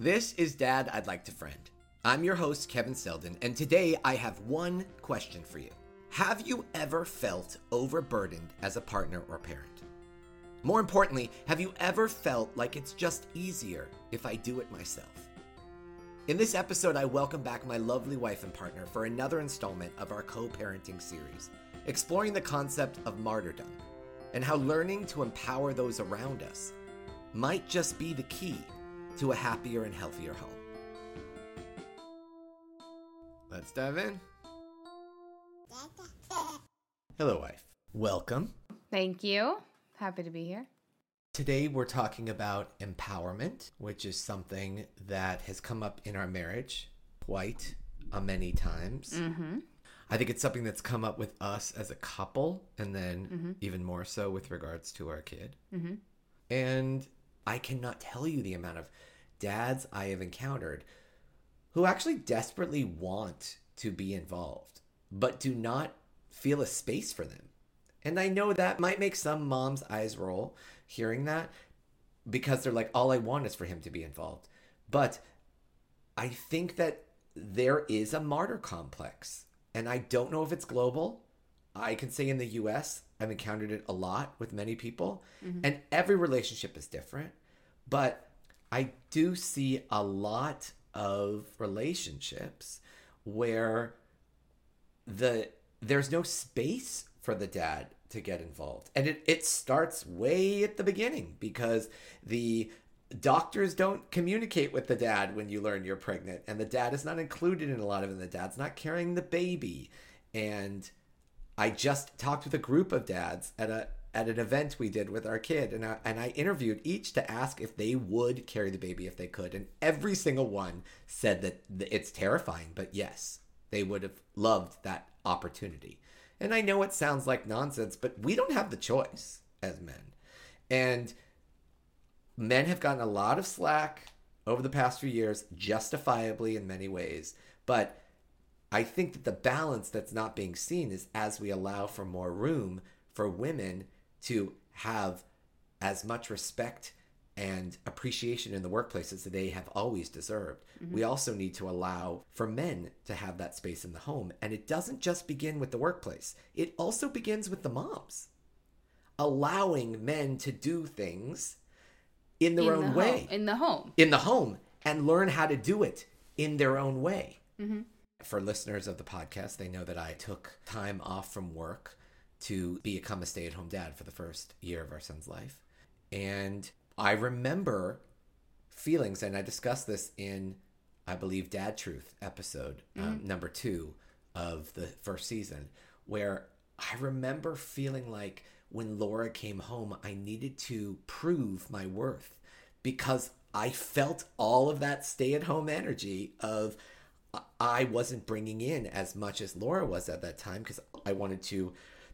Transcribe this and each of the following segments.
This is Dad I'd Like to Friend. I'm your host, Kevin Selden, and today I have one question for you. Have you ever felt overburdened as a partner or parent? More importantly, have you ever felt like it's just easier if I do it myself? In this episode, I welcome back my lovely wife and partner for another installment of our co parenting series, exploring the concept of martyrdom and how learning to empower those around us might just be the key to a happier and healthier home. Let's dive in. Hello, wife. Welcome. Thank you. Happy to be here. Today, we're talking about empowerment, which is something that has come up in our marriage quite a many times. Mm-hmm. I think it's something that's come up with us as a couple, and then even more so with regards to our kid. Mm-hmm. And I cannot tell you the amount of dads I have encountered who actually desperately want to be involved, but do not feel a space for them. And I know that might make some moms' eyes roll hearing that because they're like, all I want is for him to be involved. But I think that there is a martyr complex. And I don't know if it's global. I can say in the US, I've encountered it a lot with many people. Mm-hmm. And every relationship is different. But I do see a lot of relationships where the there's no space for the dad to get involved. And it, it starts way at the beginning because the doctors don't communicate with the dad when you learn you're pregnant and the dad is not included in a lot of it and the dad's not carrying the baby and i just talked with a group of dads at a at an event we did with our kid and I, and I interviewed each to ask if they would carry the baby if they could and every single one said that it's terrifying but yes they would have loved that opportunity and i know it sounds like nonsense but we don't have the choice as men and men have gotten a lot of slack over the past few years, justifiably in many ways. But I think that the balance that's not being seen is as we allow for more room for women to have as much respect and appreciation in the workplace as they have always deserved. Mm-hmm. We also need to allow for men to have that space in the home. And it doesn't just begin with the workplace, it also begins with the moms. Allowing men to do things in their In own the way home- in the home. in the home and learn how to do it in their own way. Mm-hmm. For listeners of the podcast, they know that I took time off from work to become a stay at home dad for the first year of our son's life. And I remember feelings, and I discussed this in, I believe, Dad Truth episode um, number two of the first season, where I remember feeling like when Laura came home, I needed to prove my worth because I felt all of that stay at home energy of I wasn't bringing in as much as Laura was at that time because I wanted to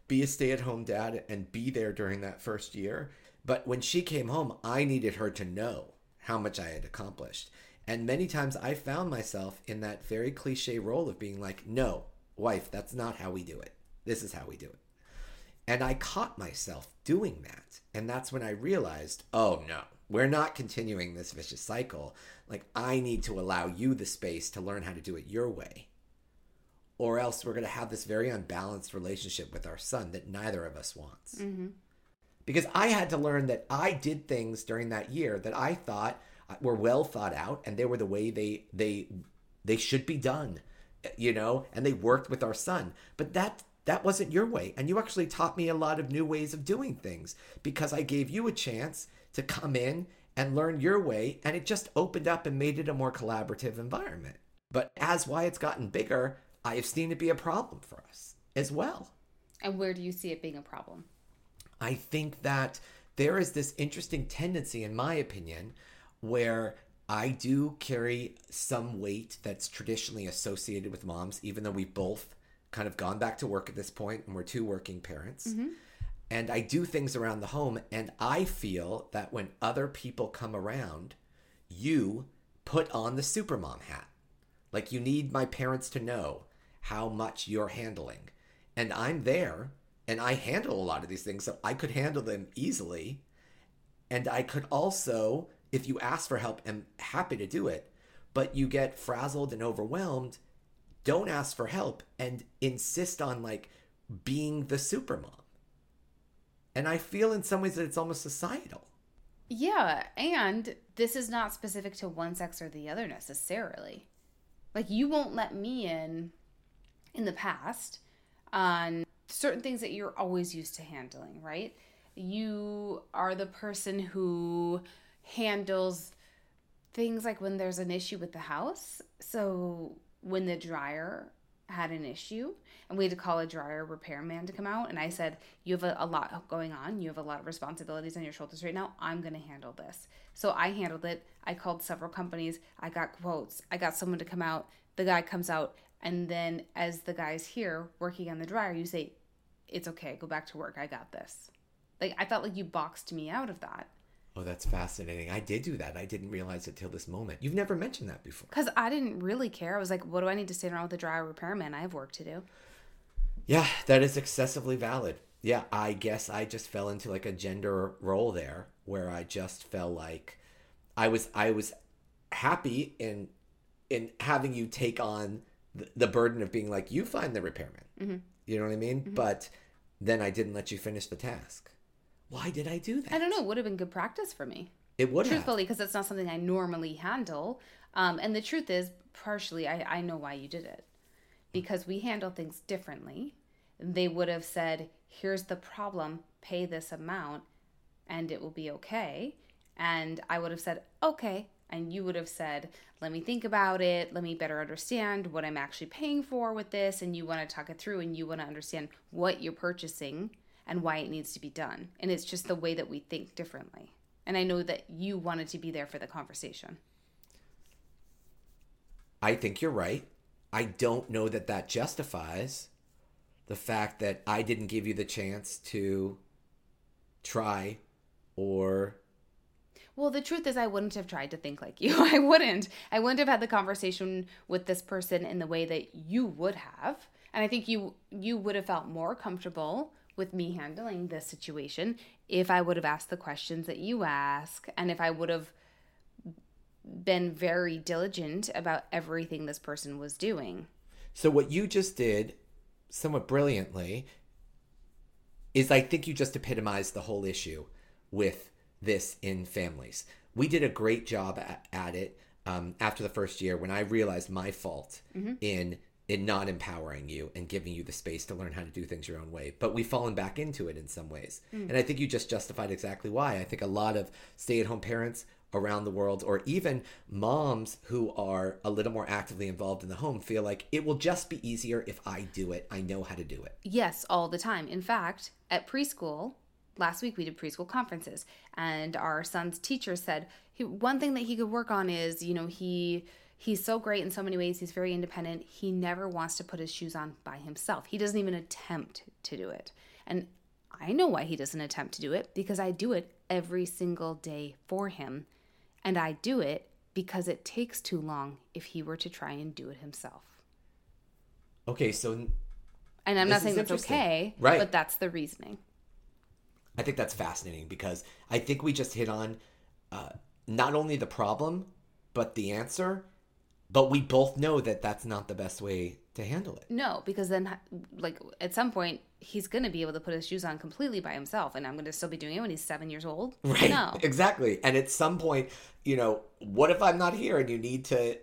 be a stay at home dad and be there during that first year. But when she came home, I needed her to know how much I had accomplished. And many times I found myself in that very cliche role of being like, no, wife, that's not how we do it. This is how we do it. And I caught myself doing that. And that's when I realized, oh no, we're not continuing this vicious cycle. Like, I need to allow you the space to learn how to do it your way. Or else we're going to have this very unbalanced relationship with our son that neither of us wants. Mm-hmm. Because I had to learn that I did things during that year that I thought uh, were well thought out and they were the way they they they should be done you know and they worked with our son but that that wasn't your way and you actually taught me a lot of new ways of doing things because i gave you a chance to come in and learn your way and it just opened up and made it a more collaborative environment but as wyatt's gotten bigger i have seen it be a problem for us as well And where do you see it being a problem? I think that there is this interesting tendency, in my opinion, where I do carry some weight that's traditionally associated with moms, even though we've both kind of gone back to work at this point and we're two working parents. Mm-hmm. And I do things around the home, and I feel that when other people come around, you put on the supermom hat. Like you need my parents to know how much you're handling. And I'm there and I handle a lot of these things, so I could handle them easily. And I could also if you ask for help, am happy to do it. But you get frazzled and overwhelmed, don't ask for help and insist on like being the super mom. And I feel in some ways that it's almost societal. Yeah, and this is not specific to one sex or the other necessarily. Like you won't let me in in the past on certain things that you're always used to handling, right? You are the person who handles things like when there's an issue with the house. So when the dryer had an issue and we had to call a dryer repairman to come out and i said you have a, a, lot going on. You have a lot of responsibilities on your shoulders right now. I'm going to handle this. So i handled it. I called several companies. I got quotes. I got someone to come out. The guy comes out and then as the guy's here working on the dryer you say it's okay. Go back to work. I got this. Like i felt like you boxed me out of that Oh, that's fascinating. I did do that. I didn't realize it till this moment. You've never mentioned that before. Because I didn't really care. I was like, what do I need to stand around with a dryer repairman? I have work to do. Yeah, that is excessively valid. Yeah, I guess I just fell into like a gender role there where I just felt like I was I was happy in in having you take on the, the burden of being like you find the repairman. Mm-hmm. You know what I mean? Mm-hmm. But then I didn't let you finish the task. Why did I do that? I don't know. It would have been good practice for me. It would truthfully because it's not something I normally handle. Um, and the truth is, partially, I, I know why you did it because we handle things differently. They would have said, "Here's the problem. Pay this amount, and it will be okay." And I would have said, "Okay." And you would have said, let me think about it. Let me better understand what I'm actually paying for with this. And you want to talk it through and you want to understand what you're purchasing and why it needs to be done. And it's just the way that we think differently. And I know that you wanted to be there for the conversation. I think you're right. I don't know that that justifies the fact that I didn't give you the chance to try or well, the truth is, I wouldn't have tried to think like you. I wouldn't. I wouldn't have had the conversation with this person in the way that you would have. And I think you you would have felt more comfortable with me handling this situation if I would have asked the questions that you ask and if I would have been very diligent about everything this person was doing. So, what you just did somewhat brilliantly is I think you just epitomized the whole issue with this in families. We did a great job at, at it um, after the first year when I realized my fault mm-hmm. in in not empowering you and giving you the space to learn how to do things your own way. But we've fallen back into it in some ways. Mm. And I think you just justified exactly why. I think a lot of stay at home parents around the world, or even moms who are a little more actively involved in the home, feel like it will just be easier if I do it. I know how to do it. Yes, all the time. In fact, at preschool, last week we did preschool conferences, and our son's teacher said he, one thing that he could work on is, you know, he He's so great in so many ways. He's very independent. He never wants to put his shoes on by himself. He doesn't even attempt to do it. And I know why he doesn't attempt to do it because I do it every single day for him. And I do it because it takes too long if he were to try and do it himself. Okay, so. And I'm not saying that's okay, right? But that's the reasoning. I think that's fascinating because I think we just hit on uh, not only the problem, but the answer but we both know that that's not the best way to handle it. No, because then, like, at some point, he's going to be able to put his shoes on completely by himself, and I'm going to still be doing it when he's seven years old. Right. No. Exactly. And at some point, you know, what if I'm not here and you need to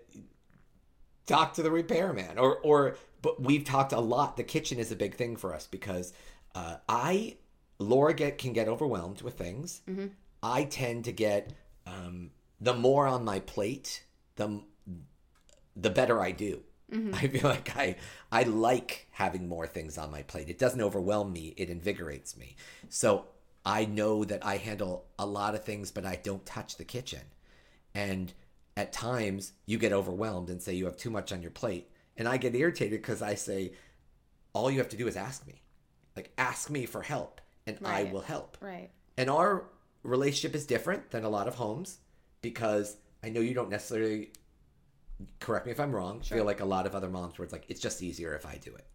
talk to the repairman? Or, or, but we've talked a lot. The kitchen is a big thing for us because uh, I, Laura get can get overwhelmed with things. Mm-hmm. I tend to get um, the more on my plate, the the better I do. Mm-hmm. I feel like I I like having more things on my plate. It doesn't overwhelm me, it invigorates me. So I know that I handle a lot of things but I don't touch the kitchen. And at times you get overwhelmed and say you have too much on your plate and I get irritated cuz I say all you have to do is ask me. Like ask me for help and right. I will help. Right. And our relationship is different than a lot of homes because I know you don't necessarily correct me if I'm wrong, sure. feel like a lot of other moms where it's like, it's just easier if I do it.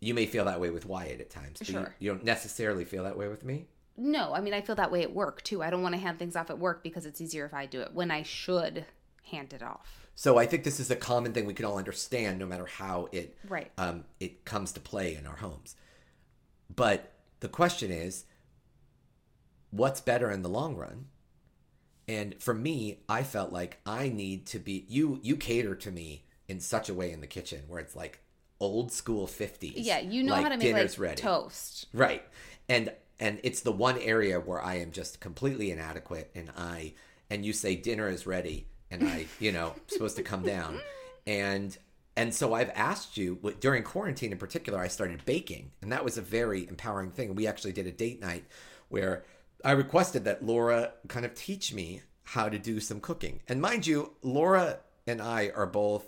You may feel that way with Wyatt at times. But sure. you, you don't necessarily feel that way with me. no, I mean I feel that way at work too. I don't want to hand things off at work because it's easier if I do it when I should hand it off. So I think this is a common thing we can all understand, no matter how it Right. um, it comes to play in our homes. But the question is, what's better in the long run? And for me, I felt like I need to be you. You cater to me in such a way in the kitchen where it's like old school fifties. Yeah, you know like how to make dinner's like ready. toast. Right. And and it's the one area where I am just completely inadequate and I and you say dinner is ready and I, you know, supposed to come down. And and so I've asked you what- during quarantine in particular I started baking and that was a very empowering thing. We actually did a date night where I requested that Laura kind of teach me how to do some cooking. And mind you, Laura and I are both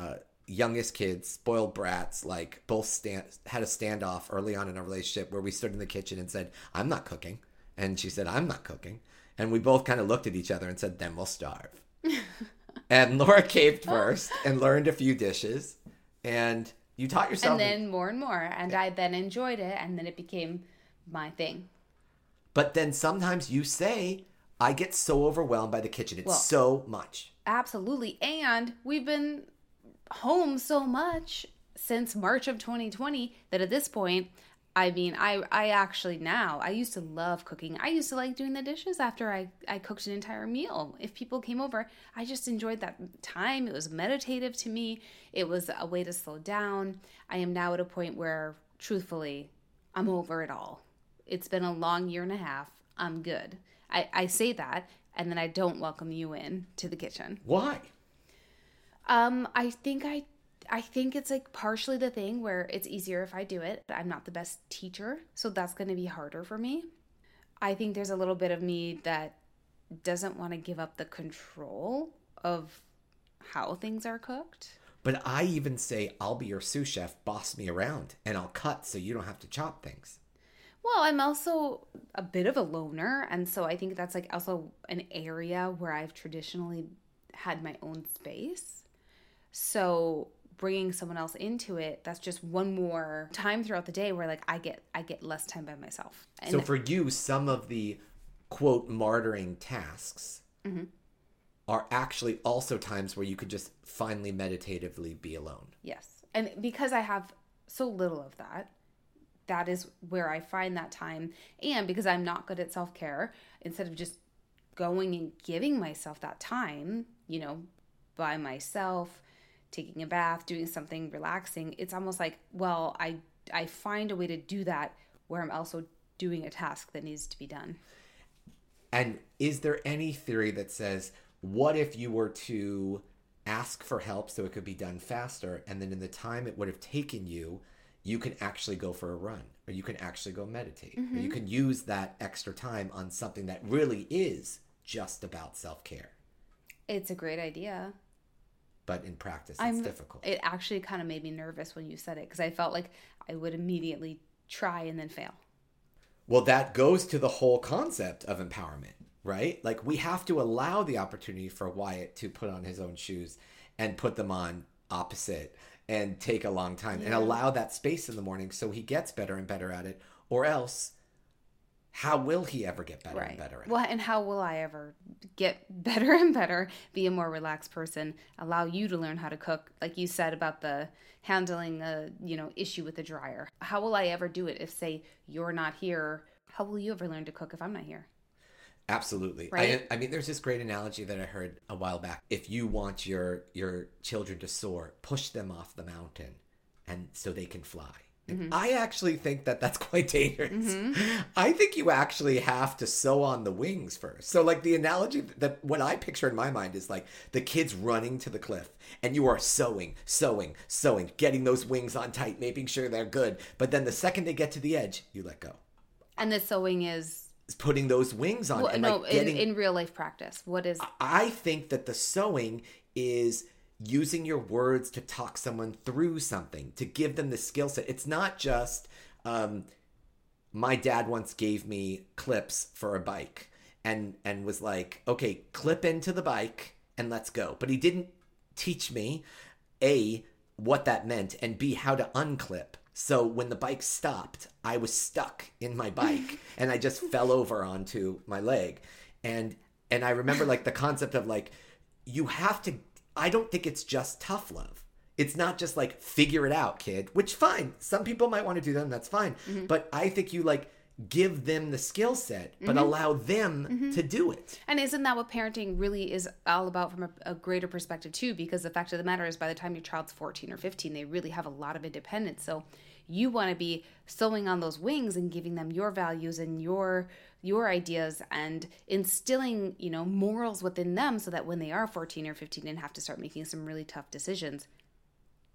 uh, youngest kids, spoiled brats, like both stand, had a standoff early on in our relationship where we stood in the kitchen and said, I'm not cooking. And she said, I'm not cooking. And we both kind of looked at each other and said, then we'll starve. and Laura caved first and learned a few dishes. And you taught yourself. And then more and more. And I then enjoyed it and then it became my thing. But then sometimes you say, I get so overwhelmed by the kitchen. It's Well- so much. Absolutely. And we've been home so much since March of 2020 that at this point, I mean, I I actually now I used to love cooking. I used to like doing the dishes after I I cooked an entire meal. If people came over, I just enjoyed that time. It was meditative to me. It was a way to slow down. I am now at a point where truthfully, I'm over it all. It's been a long year and a half. I'm good. I, I say that and then I don't welcome you in to the kitchen. Why? Um, I think I I think it's like partially the thing where it's easier if I do it. I'm not the best teacher, so that's going to be harder for me. I think there's a little bit of me that doesn't want to give up the control of how things are cooked. But I even say, I'll be your sous chef, boss me around, and I'll cut so you don't have to chop things. Well, I'm also a bit of a loner, and so I think that's like also an area where I've traditionally had my own space. So bringing someone else into it, that's just one more time throughout the day where like I get I get less time by myself. And So for you, some of the quote martyring tasks Mm-hmm. are actually also times where you could just finally meditatively be alone. yes, and because I have so little of that, that is where I find that time. And because I'm not good at self care, instead of just going and giving myself that time, you know, by myself, taking a bath, doing something relaxing, it's almost like, well, I I find a way to do that where I'm also doing a task that needs to be done. And is there any theory that says, what if you were to ask for help so it could be done faster, and then in the time it would have taken you, you can actually go for a run, or you can actually go meditate, or you mm-hmm. can use that extra time on something that really is just about self care. It's a great idea. But in practice, it's I'm difficult. It actually kind of made me nervous when you said it because I felt like I would immediately try and then fail. Well, that goes to the whole concept of empowerment, right? Like we have to allow the opportunity for Wyatt to put on his own shoes and put them on opposite and take a long time and allow that space in the morning so he gets better and better at it. Or else, how will he ever get better and better at it? Well, and how will I ever get better and better, be a more relaxed person, allow you to learn how to cook, like you said about the handling a you know issue with the dryer. How will I ever do it if, say, you're not here? How will you ever learn to cook if I'm not here? Absolutely. Right? I, I mean, there's this great analogy that I heard a while back. If you want your your children to soar, push them off the mountain, and so they can fly. And mm-hmm. I actually think that that's quite dangerous. Mm-hmm. I think you actually have to sew on the wings first. So, like the analogy that what I picture in my mind is like the kids running to the cliff, and you are sewing, sewing, sewing, getting those wings on tight, making sure they're good. But then the second they get to the edge, you let go. And the sewing is putting those wings on well, and no like getting in, in real life practice. What is I think that the sewing is using your words to talk someone through something, to give them the skill set. It's not just, um, my dad once gave me clips for a bike and, and was like, okay, clip into the bike and let's go. But he didn't teach me, A, what that meant, and B, how to unclip. So when the bike stopped, I was stuck in my bike and I just fell over onto my leg. And and I remember like the concept of like you have to I don't think it's just tough love. It's not just like figure it out, kid, which fine. Some people might want to do that and that's fine. Mm-hmm. But I think you like give them the skill set, but mm-hmm. allow them mm-hmm. to do it. And isn't that what parenting really is all about from a, a greater perspective too? Because the fact of the matter is, by the time your child's fourteen or fifteen, they really have a lot of independence. So you want to be sewing on those wings and giving them your values and your your ideas and instilling you know morals within them, so that when they are fourteen or fifteen and have to start making some really tough decisions,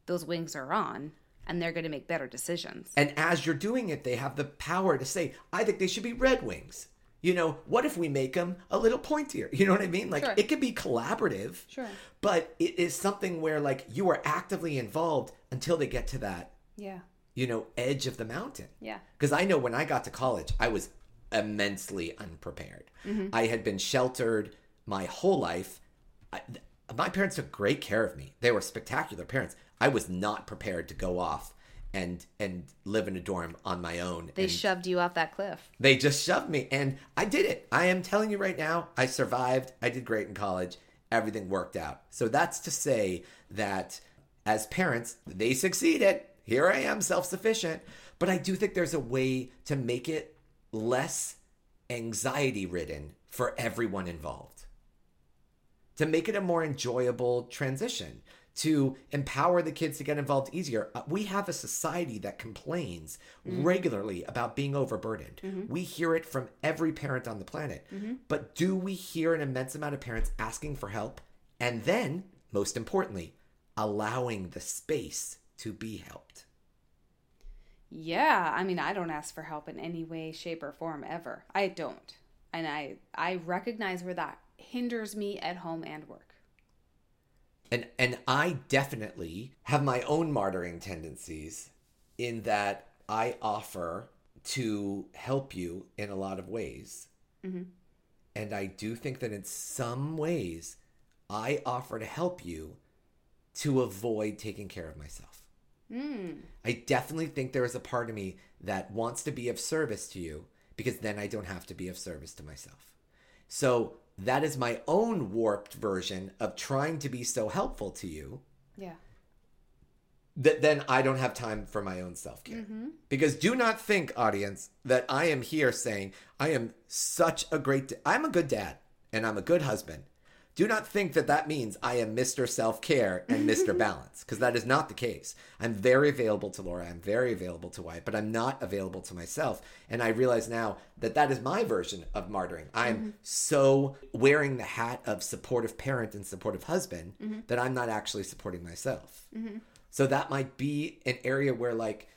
those wings are on and they're going to make better decisions. And as you're doing it, they have the power to say, I think they should be Red Wings. You know, what if we make them a little pointier? You know what I mean? Like, Sure. it could be collaborative. Sure. But it is something where, like, you are actively involved until they get to that, Yeah. you know, edge of the mountain. Yeah. Because I know when I got to college, I was immensely unprepared. Mm-hmm. I had been sheltered my whole life. I, th- my parents took great care of me. They were spectacular parents. I was not prepared to go off and and live in a dorm on my own. They and shoved you off that cliff. they just shoved me, and I did it. I am telling you right now, I survived. I did great in college. Everything worked out. So that's to say that as parents, they succeeded. Here I am, self sufficient. But I do think there's a way to make it less anxiety ridden for everyone involved. To make it a more enjoyable transition, to empower the kids to get involved easier. Uh, We have a society that complains mm-hmm. regularly about being overburdened. Mm-hmm. We hear it from every parent on the planet. Mm-hmm. But do we hear an immense amount of parents asking for help and then, most importantly, allowing the space to be helped? Yeah, I mean, I don't ask for help in any way, shape, or form ever. I don't, and I I recognize where that hinders me at home and work. And and I definitely have my own martyring tendencies in that I offer to help you in a lot of ways. Mm-hmm. And I do think that in some ways I offer to help you to avoid taking care of myself. Mm. I definitely think there is a part of me that wants to be of service to you because then I don't have to be of service to myself. So that is my own warped version of trying to be so helpful to you Yeah. that then I don't have time for my own self care. Mm-hmm. Because do not think, audience, that I am here saying I am such a great. Da- I'm a good dad and I'm a good husband. Do not think that that means I am Mr. Self Care and Mr. Balance, because that is not the case. I'm very available to Laura. I'm very available to Wyatt, but I'm not available to myself. And I realize now that that is my version of martyring. I'm mm-hmm. so wearing the hat of supportive parent and supportive husband mm-hmm. that I'm not actually supporting myself. Mm-hmm. So that might be an area where, like,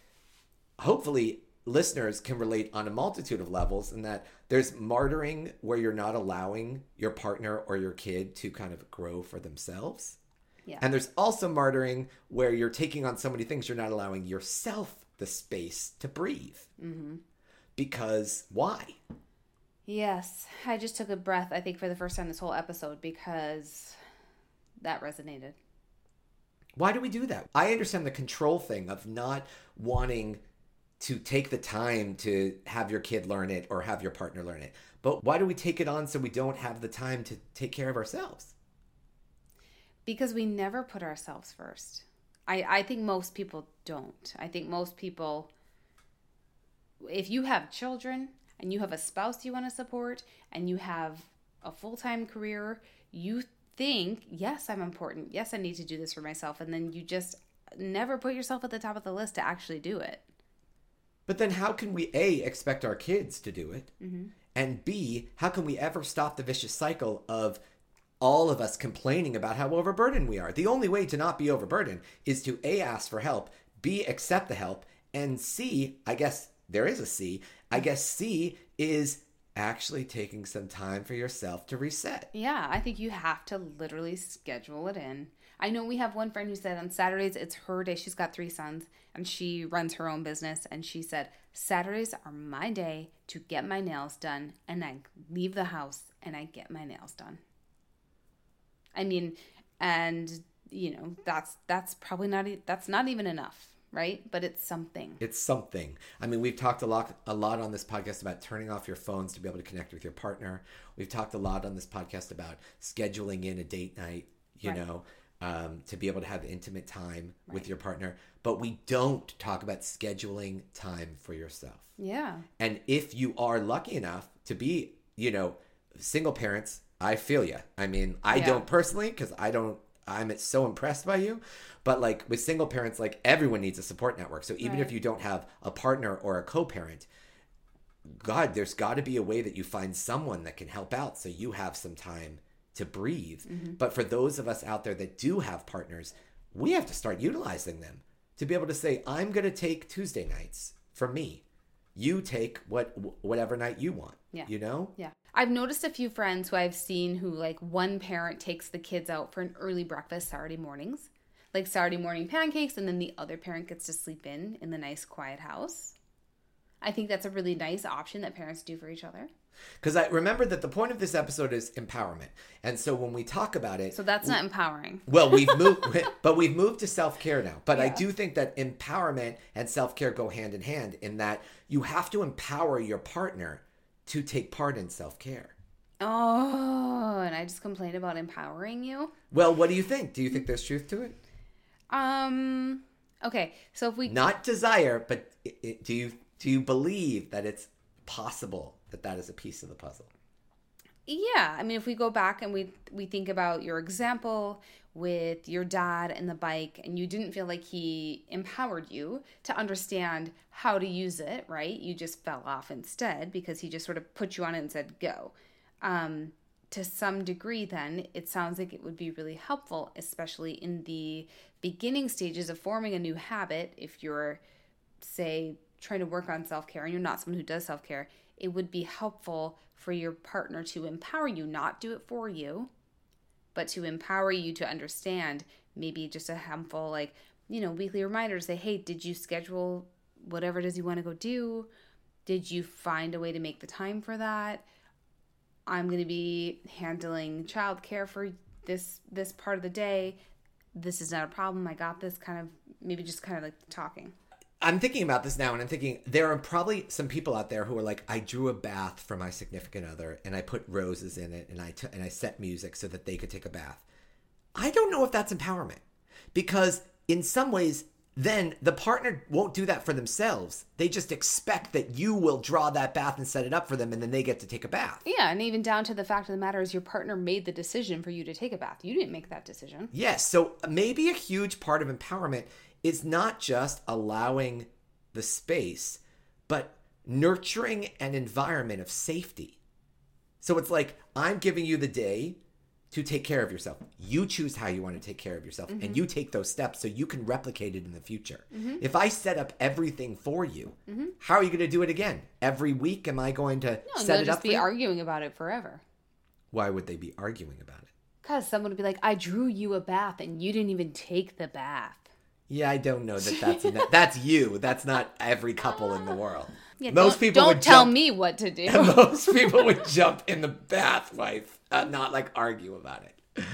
hopefully listeners can relate on a multitude of levels, in that there's martyring where you're not allowing your partner or your kid to kind of grow for themselves. Yeah. And there's also martyring where you're taking on so many things you're not allowing yourself the space to breathe. Mm-hmm. Because why? Yes, I just took a breath. I think for the first time this whole episode because that resonated. Why do we do that? I understand the control thing of not wanting to take the time to have your kid learn it or have your partner learn it. But why do we take it on so we don't have the time to take care of ourselves? because we never put ourselves first. I, I think most people don't. I think most people, if you have children and you have a spouse you want to support and you have a full time career, you think, yes, I'm important. Yes, I need to do this for myself. And then you just never put yourself at the top of the list to actually do it. But then how can we A, expect our kids to do it? Mm-hmm. And B, how can we ever stop the vicious cycle of all of us complaining about how overburdened we are? The only way to not be overburdened is to A, ask for help, B, accept the help, and C, I guess there is a C, I mm-hmm. guess C is actually taking some time for yourself to reset. Yeah, I think you have to literally schedule it in. I know we have one friend who said on Saturdays it's her day. She's got three sons and she runs her own business. And she said, Saturdays are my day to get my nails done. And I leave the house and I get my nails done. I mean, and you know, that's that's probably not that's not even enough, right? But it's something. It's something. I mean, we've talked a lot a lot on this podcast about turning off your phones to be able to connect with your partner. We've talked a lot on this podcast about scheduling in a date night, you Right. know, um, to be able to have intimate time with your partner. But we don't talk about scheduling time for yourself. Yeah. And if you are lucky enough to be, you know, single parents, I feel you. I mean, I Yeah. don't personally because I don't. I'm so impressed by you, but like with single parents, like everyone needs a support network. So even if you don't have a partner or a co-parent, God, there's got to be a way that you find someone that can help out, so you have some time to breathe. Mm-hmm. But for those of us out there that do have partners, we have to start utilizing them to be able to say, "I'm going to take Tuesday nights for me." you take what whatever night you want. Yeah. You know? Yeah. I've noticed a few friends who I've seen who like one parent takes the kids out for an early breakfast Saturday mornings, like Saturday morning pancakes, and then the other parent gets to sleep in in the nice quiet house. I think that's a really nice option that parents do for each other. Because I remember that the point of this episode is empowerment. And so when we talk about it, So that's not empowering. well, we've moved, but we've moved to self care now. But I do think that empowerment and self care go hand in hand in that you have to empower your partner to take part in self care. Oh, and I just complained about empowering you. Well, what do you think? Do you think there's truth to it? Um. Okay, so if we Not desire, but do you do you believe that it's possible that that is a piece of the puzzle? Yeah, I mean, if we go back and we we think about your example with your dad and the bike, and you didn't feel like he empowered you to understand how to use it, right? You just fell off instead because he just sort of put you on it and said go. Um, to some degree, then it sounds like it would be really helpful, especially in the beginning stages of forming a new habit. If you're, say, trying to work on self care and you're not someone who does self care, it would be helpful for your partner to empower you, not do it for you, but to empower you to understand maybe just a handful, like, you know, weekly reminders say, hey, did you schedule whatever it is you want to go do? Did you find a way to make the time for that? I'm going to be handling childcare for this this part of the day. This is not a problem. I got this kind of maybe just kind of like talking. I'm thinking about this now, and I'm thinking there are probably some people out there who are like, I drew a bath for my significant other, and I put roses in it, and I t- and I set music so that they could take a bath. I don't know if that's empowerment, because in some ways, then the partner won't do that for themselves. They just expect that you will draw that bath and set it up for them, and then they get to take a bath. Yeah, and even down to the fact of the matter is your partner made the decision for you to take a bath. You didn't make that decision. Yes. So maybe a huge part of empowerment is not just allowing the space, but nurturing an environment of safety. So it's like, I'm giving you the day to take care of yourself. You choose how you want to take care of yourself and mm-hmm. you take those steps so you can replicate it in the future. Mm-hmm. If I set up everything for you, mm-hmm. how are you going to do it again? Every week, am I going to No, set it just up be for you? arguing about it forever. Why would they be arguing about it? Because someone would be like, I drew you a bath and you didn't even take the bath. Yeah, I don't know that that's that's you. That's not every couple in the ah. world. Yeah, Most don't, people don't would tell jump, me what to do. Most people would jump in the bath, wife, uh, not like argue about it.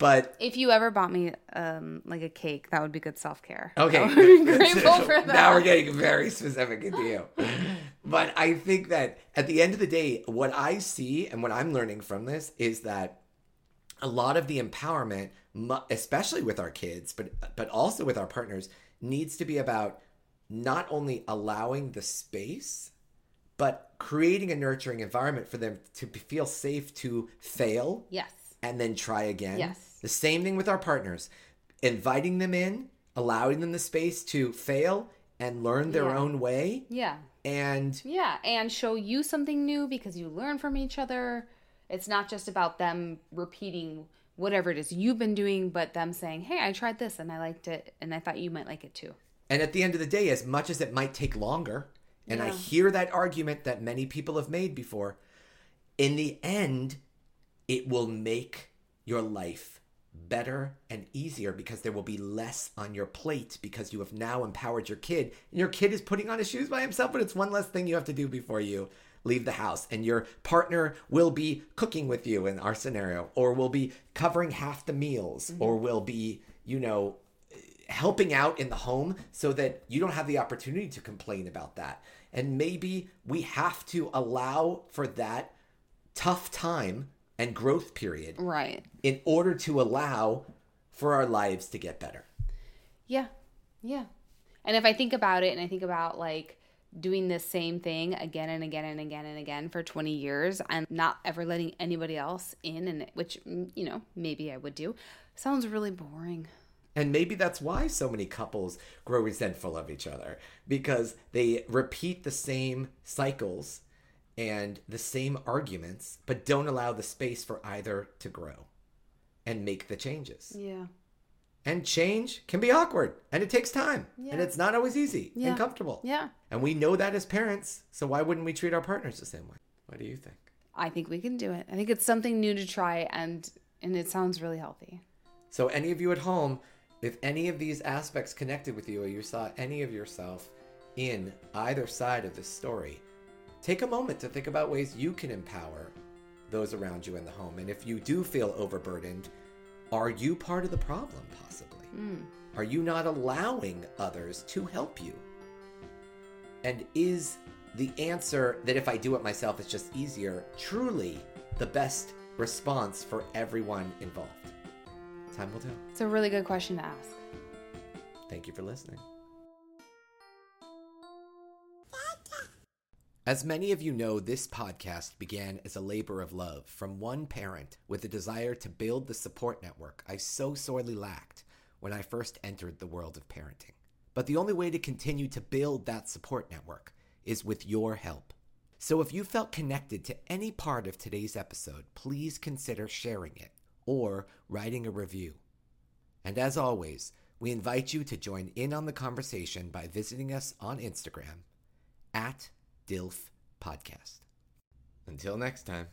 But if you ever bought me um, like a cake, that would be good self care. okay, I would be grateful for that. now we're getting very specific into you. But I think that at the end of the day, what I see and what I'm learning from this is that a lot of the empowerment, especially with our kids, but but also with our partners, needs to be about not only allowing the space, but creating a nurturing environment for them to feel safe to fail Yes. and then try again. Yes. The same thing with our partners, inviting them in, allowing them the space to fail and learn their Yeah. own way, Yeah. and Yeah. And show you something new because you learn from each other. It's not just about them repeating whatever it is you've been doing, but them saying, hey, I tried this and I liked it and I thought you might like it too. And at the end of the day, as much as it might take longer, and I hear that argument that many people have made before, in the end, it will make your life better and easier because there will be less on your plate because you have now empowered your kid. And your kid is putting on his shoes by himself, but it's one less thing you have to do before you leave the house. And your partner will be cooking with you in our scenario, or will be covering half the meals, mm-hmm. or will be, you know, helping out in the home so that you don't have the opportunity to complain about that. And maybe we have to allow for that tough time and growth period Right. in order to allow for our lives to get better. Yeah. Yeah. And if I think about it and I think about like doing the same thing again and again and again and again for 20 years and not ever letting anybody else in and which you know, maybe I would do. Sounds really boring. And maybe that's why so many couples grow resentful of each other because they repeat the same cycles and the same arguments, but don't allow the space for either to grow and make the changes. Yeah. And change can be awkward and it takes time and it's not always easy Yeah. and comfortable. Yeah. And we know that as parents, so why wouldn't we treat our partners the same way? What do you think? I think we can do it. I think it's something new to try and and it sounds really healthy. So, any of you at home, if any of these aspects connected with you or you saw any of yourself in either side of this story, take a moment to think about ways you can empower those around you in the home. And if you do feel overburdened, are you part of the problem possibly? Hmm. Are you not allowing others to help you? And is the answer that if I do it myself, it's just easier truly the best response for everyone involved? Time will tell. It's a really good question to ask. Thank you for listening. As many of you know, this podcast began as a labor of love from one parent with a desire to build the support network I so sorely lacked when I first entered the world of parenting. But the only way to continue to build that support network is with your help. So if you felt connected to any part of today's episode, please consider sharing it or writing a review. And as always, we invite you to join in on the conversation by visiting us on Instagram at DILF Podcast. Until next time.